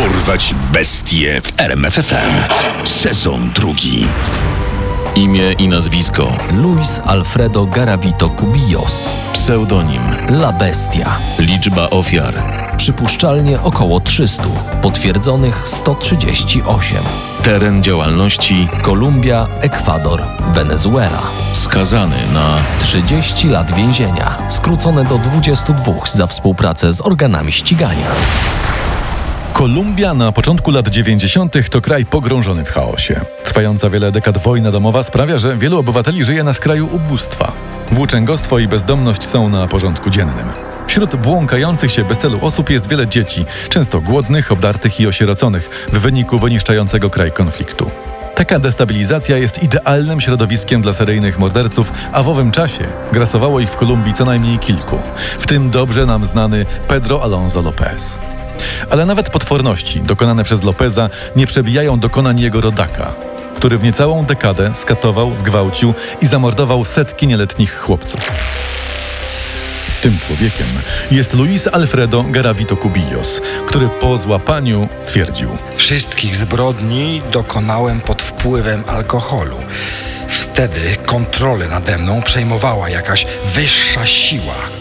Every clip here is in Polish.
Dorwać bestie w RMFFM. Sezon drugi. Imię i nazwisko. Luis Alfredo Garavito Cubillos. Pseudonim. La Bestia. Liczba ofiar. Przypuszczalnie około 300. Potwierdzonych 138. Teren działalności. Kolumbia, Ekwador, Wenezuela. Skazany na 30 lat więzienia, skrócone do 22 za współpracę z organami ścigania. Kolumbia na początku lat 90. to kraj pogrążony w chaosie. Trwająca wiele dekad wojna domowa sprawia, że wielu obywateli żyje na skraju ubóstwa. Włóczęgostwo i bezdomność są na porządku dziennym. Wśród błąkających się bez celu osób jest wiele dzieci, często głodnych, obdartych i osieroconych w wyniku wyniszczającego kraj konfliktu. Taka destabilizacja jest idealnym środowiskiem dla seryjnych morderców, a w owym czasie grasowało ich w Kolumbii co najmniej kilku, w tym dobrze nam znany Pedro Alonso López. Ale nawet potworności dokonane przez Lopeza nie przebijają dokonań jego rodaka, który w niecałą dekadę skatował, zgwałcił i zamordował setki nieletnich chłopców. Tym człowiekiem jest Luis Alfredo Garavito Cubillos, który po złapaniu twierdził: Wszystkich zbrodni dokonałem pod wpływem alkoholu. Wtedy kontrolę nade mną przejmowała jakaś wyższa siła.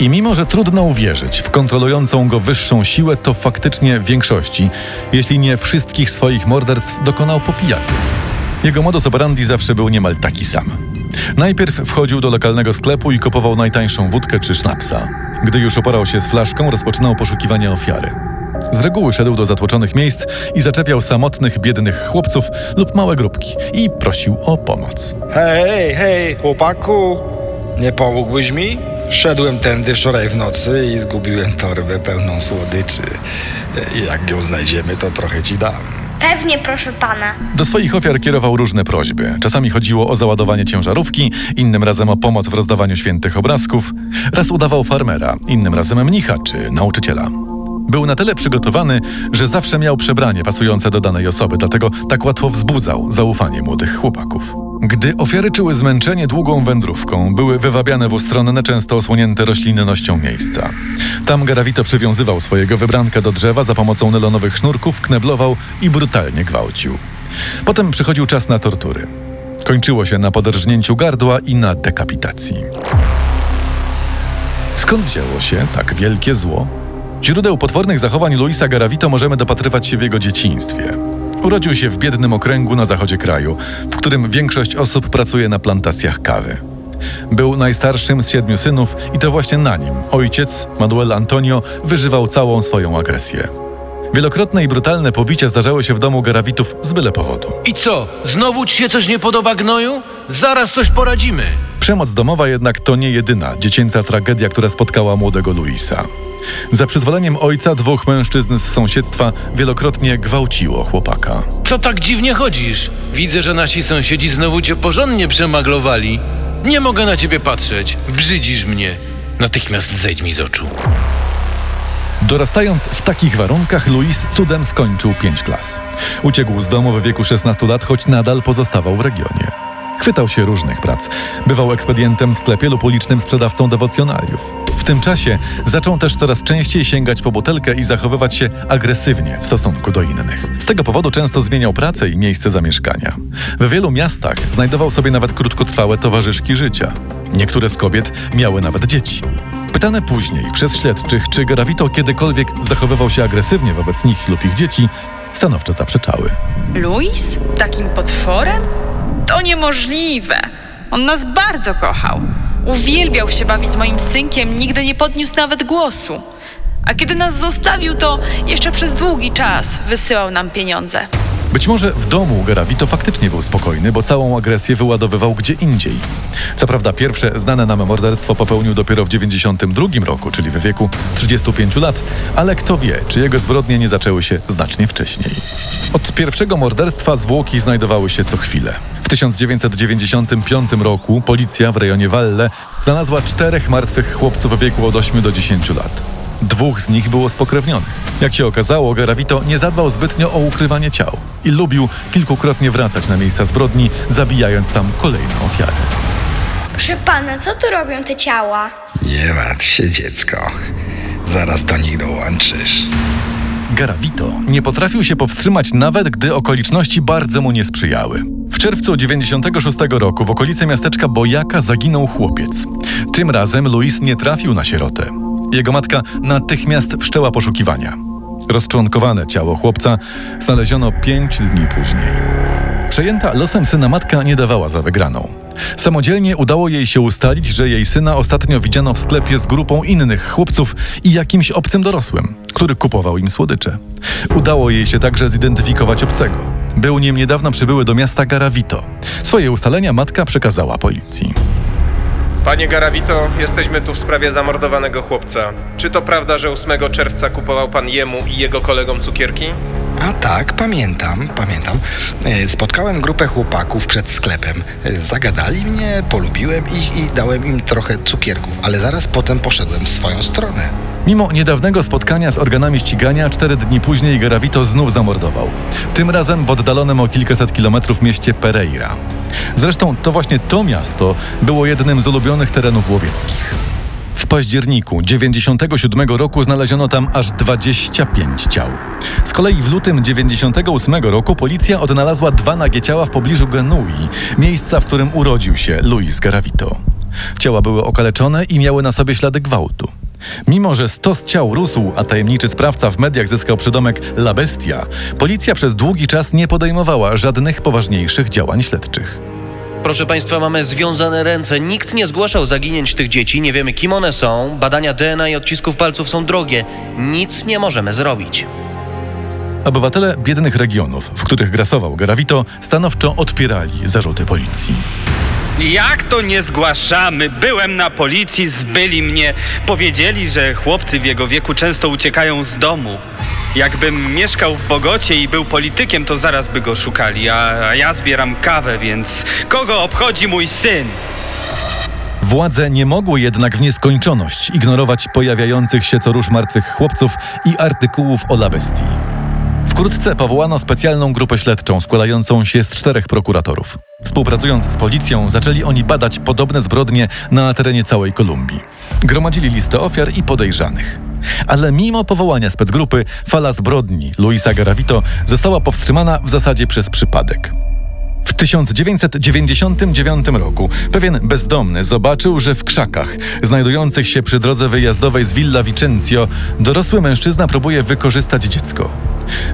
I mimo, że trudno uwierzyć w kontrolującą go wyższą siłę, to faktycznie w większości, jeśli nie wszystkich swoich morderstw dokonał po pijaku. Jego modus operandi zawsze był niemal taki sam. Najpierw wchodził do lokalnego sklepu i kupował najtańszą wódkę czy sznapsa. Gdy już oporał się z flaszką, rozpoczynał poszukiwania ofiary. Z reguły szedł do zatłoczonych miejsc i zaczepiał samotnych, biednych chłopców lub małe grupki i prosił o pomoc. Hej, hej, chłopaku, nie pomógłbyś mi? Szedłem tędy wczoraj w nocy i zgubiłem torbę pełną słodyczy. Jak ją znajdziemy, to trochę ci dam. Pewnie, proszę pana. Do swoich ofiar kierował różne prośby. Czasami chodziło o załadowanie ciężarówki, innym razem o pomoc w rozdawaniu świętych obrazków. Raz udawał farmera, innym razem mnicha czy nauczyciela. Był na tyle przygotowany, że zawsze miał przebranie pasujące do danej osoby, dlatego tak łatwo wzbudzał zaufanie młodych chłopaków. Gdy ofiary czuły zmęczenie długą wędrówką, były wywabiane w ustronne, często osłonięte roślinnością miejsca. Tam Garavito przywiązywał swojego wybranka do drzewa za pomocą nylonowych sznurków, kneblował i brutalnie gwałcił. Potem przychodził czas na tortury. Kończyło się na poderżnięciu gardła i na dekapitacji. Skąd wzięło się tak wielkie zło? Źródeł potwornych zachowań Luisa Garavito możemy dopatrywać się w jego dzieciństwie. Urodził się w biednym okręgu na zachodzie kraju, w którym większość osób pracuje na plantacjach kawy. Był najstarszym z siedmiu synów i to właśnie na nim ojciec, Manuel Antonio, wyżywał całą swoją agresję. Wielokrotne i brutalne pobicia zdarzały się w domu Garavitów z byle powodu. I co? Znowu ci się coś nie podoba, gnoju? Zaraz coś poradzimy. Przemoc domowa jednak to nie jedyna dziecięca tragedia, która spotkała młodego Luisa. Za przyzwoleniem ojca dwóch mężczyzn z sąsiedztwa wielokrotnie gwałciło chłopaka. Co tak dziwnie chodzisz? Widzę, że nasi sąsiedzi znowu cię porządnie przemaglowali. Nie mogę na ciebie patrzeć. Brzydzisz mnie. Natychmiast zejdź mi z oczu. Dorastając w takich warunkach, Luis cudem skończył pięć klas. Uciekł z domu w wieku 16 lat, choć nadal pozostawał w regionie. Chwytał się różnych prac. Bywał ekspedientem w sklepie lub ulicznym sprzedawcą dewocjonaliów. W tym czasie zaczął też coraz częściej sięgać po butelkę i zachowywać się agresywnie w stosunku do innych. Z tego powodu często zmieniał pracę i miejsce zamieszkania. W wielu miastach znajdował sobie nawet krótkotrwałe towarzyszki życia. Niektóre z kobiet miały nawet dzieci. Pytane później przez śledczych, czy Garavito kiedykolwiek zachowywał się agresywnie wobec nich lub ich dzieci, stanowczo zaprzeczały. Luis? Takim potworem? To niemożliwe. On nas bardzo kochał. Uwielbiał się bawić z moim synkiem, nigdy nie podniósł nawet głosu. A kiedy nas zostawił, to jeszcze przez długi czas wysyłał nam pieniądze. Być może w domu Garavito faktycznie był spokojny, bo całą agresję wyładowywał gdzie indziej. Co prawda pierwsze znane nam morderstwo popełnił dopiero w 92 roku, czyli w wieku 35 lat, ale kto wie, czy jego zbrodnie nie zaczęły się znacznie wcześniej. Od pierwszego morderstwa zwłoki znajdowały się co chwilę. W 1995 roku policja w rejonie Valle znalazła czterech martwych chłopców w wieku od 8 do 10 lat. Dwóch z nich było spokrewnionych. Jak się okazało, Garavito nie zadbał zbytnio o ukrywanie ciał i lubił kilkukrotnie wracać na miejsca zbrodni, zabijając tam kolejne ofiary. Proszę pana, co tu robią te ciała? Nie martw się, dziecko. Zaraz do nich dołączysz. Garavito nie potrafił się powstrzymać nawet, gdy okoliczności bardzo mu nie sprzyjały. W czerwcu 96 roku w okolicy miasteczka Bojaka zaginął chłopiec. Tym razem Luis nie trafił na sierotę. Jego matka natychmiast wszczęła poszukiwania. Rozczłonkowane ciało chłopca znaleziono pięć dni później. Przejęta losem syna matka nie dawała za wygraną. Samodzielnie udało jej się ustalić, że jej syna ostatnio widziano w sklepie z grupą innych chłopców i jakimś obcym dorosłym, który kupował im słodycze. Udało jej się także zidentyfikować obcego. Był nim niedawno przybyły do miasta Garavito. Swoje ustalenia matka przekazała policji. Panie Garavito, jesteśmy tu w sprawie zamordowanego chłopca. Czy to prawda, że 8 czerwca kupował pan jemu i jego kolegom cukierki? A tak, pamiętam, pamiętam. E, Spotkałem grupę chłopaków przed sklepem. E, Zagadali mnie, polubiłem ich i dałem im trochę cukierków, ale zaraz potem poszedłem w swoją stronę. Mimo niedawnego spotkania z organami ścigania, cztery dni później Garavito znów zamordował. Tym razem w oddalonym o kilkaset kilometrów mieście Pereira. Zresztą to właśnie to miasto było jednym z ulubionych terenów łowieckich. W październiku 97 roku znaleziono tam aż 25 ciał. Z kolei w lutym 98 roku policja odnalazła dwa nagie ciała w pobliżu Genui, miejsca, w którym urodził się Luis Garavito. Ciała były okaleczone i miały na sobie ślady gwałtu. Mimo, że stos ciał rósł, a tajemniczy sprawca w mediach zyskał przydomek La Bestia, policja przez długi czas nie podejmowała żadnych poważniejszych działań śledczych. Proszę Państwa, mamy związane ręce. Nikt nie zgłaszał zaginięć tych dzieci, nie wiemy kim one są. Badania DNA i odcisków palców są drogie. Nic nie możemy zrobić. Obywatele biednych regionów, w których grasował Garavito, stanowczo odpierali zarzuty policji. Jak to nie zgłaszamy? Byłem na policji, zbyli mnie. Powiedzieli, że chłopcy w jego wieku często uciekają z domu. Jakbym mieszkał w Bogocie i był politykiem, to zaraz by go szukali, a, a ja zbieram kawę, więc kogo obchodzi mój syn? Władze nie mogły jednak w nieskończoność ignorować pojawiających się co rusz martwych chłopców i artykułów o labestii. Wkrótce powołano specjalną grupę śledczą składającą się z czterech prokuratorów. Współpracując z policją, zaczęli oni badać podobne zbrodnie na terenie całej Kolumbii. Gromadzili listę ofiar i podejrzanych. Ale mimo powołania specgrupy, fala zbrodni Luisa Garavito została powstrzymana w zasadzie przez przypadek. W 1999 roku pewien bezdomny zobaczył, że w krzakach, znajdujących się przy drodze wyjazdowej z Villa Vicencio, dorosły mężczyzna próbuje wykorzystać dziecko.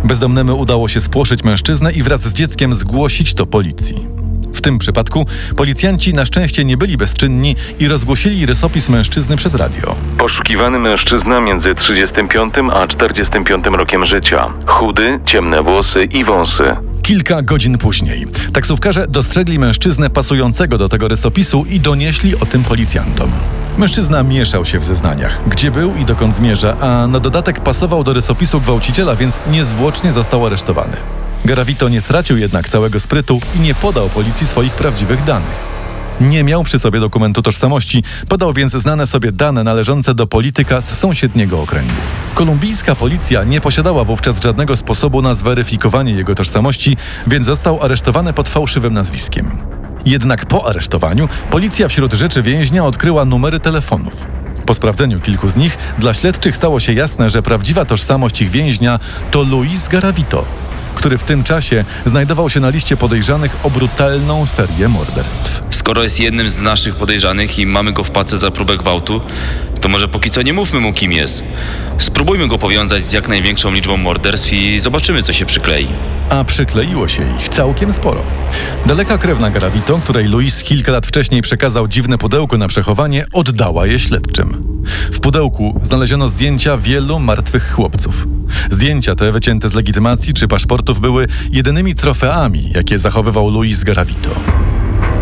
Bezdomnemu udało się spłoszyć mężczyznę i wraz z dzieckiem zgłosić to policji. W tym przypadku policjanci na szczęście nie byli bezczynni i rozgłosili rysopis mężczyzny przez radio. Poszukiwany mężczyzna między 35 a 45 rokiem życia. Chudy, ciemne włosy i wąsy. Kilka godzin później taksówkarze dostrzegli mężczyznę pasującego do tego rysopisu i donieśli o tym policjantom. Mężczyzna mieszał się w zeznaniach, gdzie był i dokąd zmierza, a na dodatek pasował do rysopisu gwałciciela, więc niezwłocznie został aresztowany. Garavito nie stracił jednak całego sprytu i nie podał policji swoich prawdziwych danych. Nie miał przy sobie dokumentu tożsamości, podał więc znane sobie dane należące do polityka z sąsiedniego okręgu. Kolumbijska policja nie posiadała wówczas żadnego sposobu na zweryfikowanie jego tożsamości, więc został aresztowany pod fałszywym nazwiskiem. Jednak po aresztowaniu policja wśród rzeczy więźnia odkryła numery telefonów. Po sprawdzeniu kilku z nich dla śledczych stało się jasne, że prawdziwa tożsamość ich więźnia to Luis Garavito, który w tym czasie znajdował się na liście podejrzanych o brutalną serię morderstw. Skoro jest jednym z naszych podejrzanych i mamy go w pace za próbę gwałtu, to może póki co nie mówmy mu kim jest. Spróbujmy go powiązać z jak największą liczbą morderstw i zobaczymy co się przyklei. A przykleiło się ich całkiem sporo. Daleka krewna Garavito, której Luis kilka lat wcześniej przekazał dziwne pudełko na przechowanie, oddała je śledczym. W pudełku znaleziono zdjęcia wielu martwych chłopców. Zdjęcia te, wycięte z legitymacji czy paszportów, były jedynymi trofeami, jakie zachowywał Luis Garavito.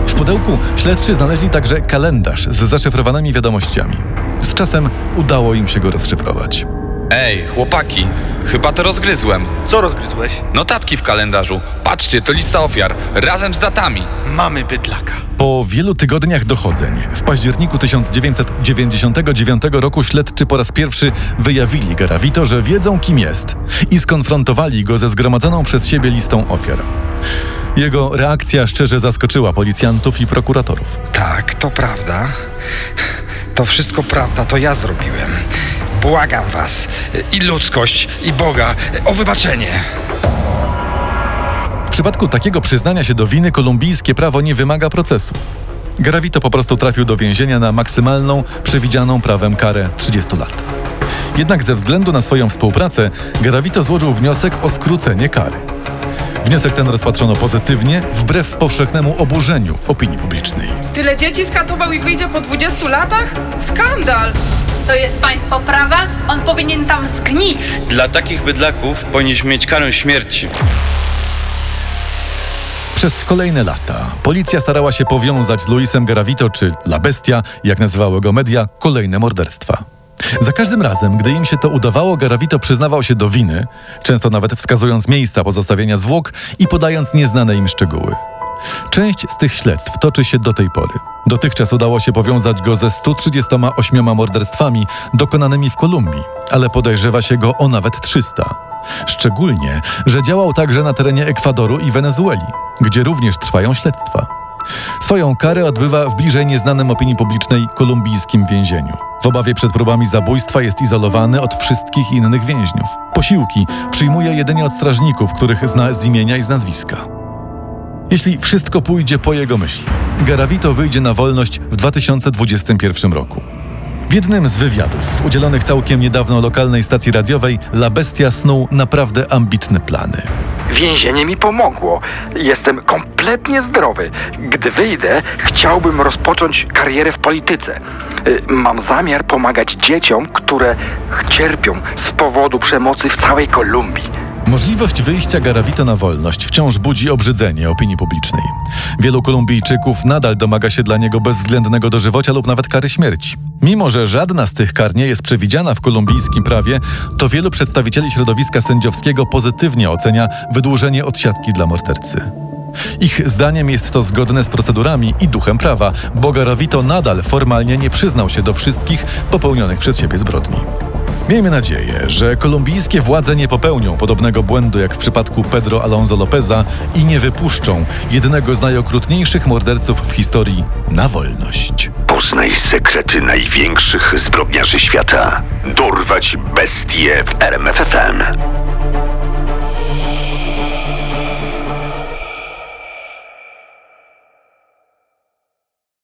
W pudełku śledczy znaleźli także kalendarz z zaszyfrowanymi wiadomościami. Z czasem udało im się go rozszyfrować. Ej, chłopaki, chyba to rozgryzłem. Co rozgryzłeś? Notatki w kalendarzu. Patrzcie, to lista ofiar, razem z datami. Mamy bydlaka. Po wielu tygodniach dochodzeń, w październiku 1999 roku śledczy po raz pierwszy wyjawili Garavito, że wiedzą kim jest i skonfrontowali go ze zgromadzoną przez siebie listą ofiar. Jego reakcja szczerze zaskoczyła policjantów i prokuratorów. Tak, to prawda. To wszystko prawda, to ja zrobiłem. Błagam was, i ludzkość, i Boga, o wybaczenie. W przypadku takiego przyznania się do winy kolumbijskie prawo nie wymaga procesu. Garavito po prostu trafił do więzienia na maksymalną, przewidzianą prawem karę 30 lat. Jednak ze względu na swoją współpracę, Garavito złożył wniosek o skrócenie kary. Wniosek ten rozpatrzono pozytywnie, wbrew powszechnemu oburzeniu opinii publicznej. Tyle dzieci skatował i wyjdzie po 20 latach? Skandal! To jest państwo prawa, on powinien tam zgnić. Dla takich bydlaków powinniśmy mieć karę śmierci. Przez kolejne lata policja starała się powiązać z Luisem Garavito, czy La Bestia, jak nazywały go media, kolejne morderstwa. Za każdym razem, gdy im się to udawało, Garavito przyznawał się do winy, często nawet wskazując miejsca pozostawienia zwłok i podając nieznane im szczegóły. Część z tych śledztw toczy się do tej pory. Dotychczas udało się powiązać go ze 138 morderstwami dokonanymi w Kolumbii, ale podejrzewa się go o nawet 300. Szczególnie, że działał także na terenie Ekwadoru i Wenezueli, gdzie również trwają śledztwa. Swoją karę odbywa w bliżej nieznanym opinii publicznej kolumbijskim więzieniu. W obawie przed próbami zabójstwa jest izolowany od wszystkich innych więźniów. Posiłki przyjmuje jedynie od strażników, których zna z imienia i z nazwiska. Jeśli wszystko pójdzie po jego myśli, Garavito wyjdzie na wolność w 2021 roku. W jednym z wywiadów, udzielonych całkiem niedawno lokalnej stacji radiowej, La Bestia snuł naprawdę ambitne plany. Więzienie mi pomogło. Jestem kompletnie zdrowy. Gdy wyjdę, chciałbym rozpocząć karierę w polityce. Y, Mam zamiar pomagać dzieciom, które cierpią z powodu przemocy w całej Kolumbii. Możliwość wyjścia Garavito na wolność wciąż budzi obrzydzenie opinii publicznej. Wielu Kolumbijczyków nadal domaga się dla niego bezwzględnego dożywocia lub nawet kary śmierci. Mimo, że żadna z tych kar nie jest przewidziana w kolumbijskim prawie, to wielu przedstawicieli środowiska sędziowskiego pozytywnie ocenia wydłużenie odsiadki dla mordercy. Ich zdaniem jest to zgodne z procedurami i duchem prawa, bo Garavito nadal formalnie nie przyznał się do wszystkich popełnionych przez siebie zbrodni. Miejmy nadzieję, że kolumbijskie władze nie popełnią podobnego błędu jak w przypadku Pedro Alonso Lopeza i nie wypuszczą jednego z najokrutniejszych morderców w historii na wolność. Poznaj sekrety największych zbrodniarzy świata. Dorwać bestie w RMFFM.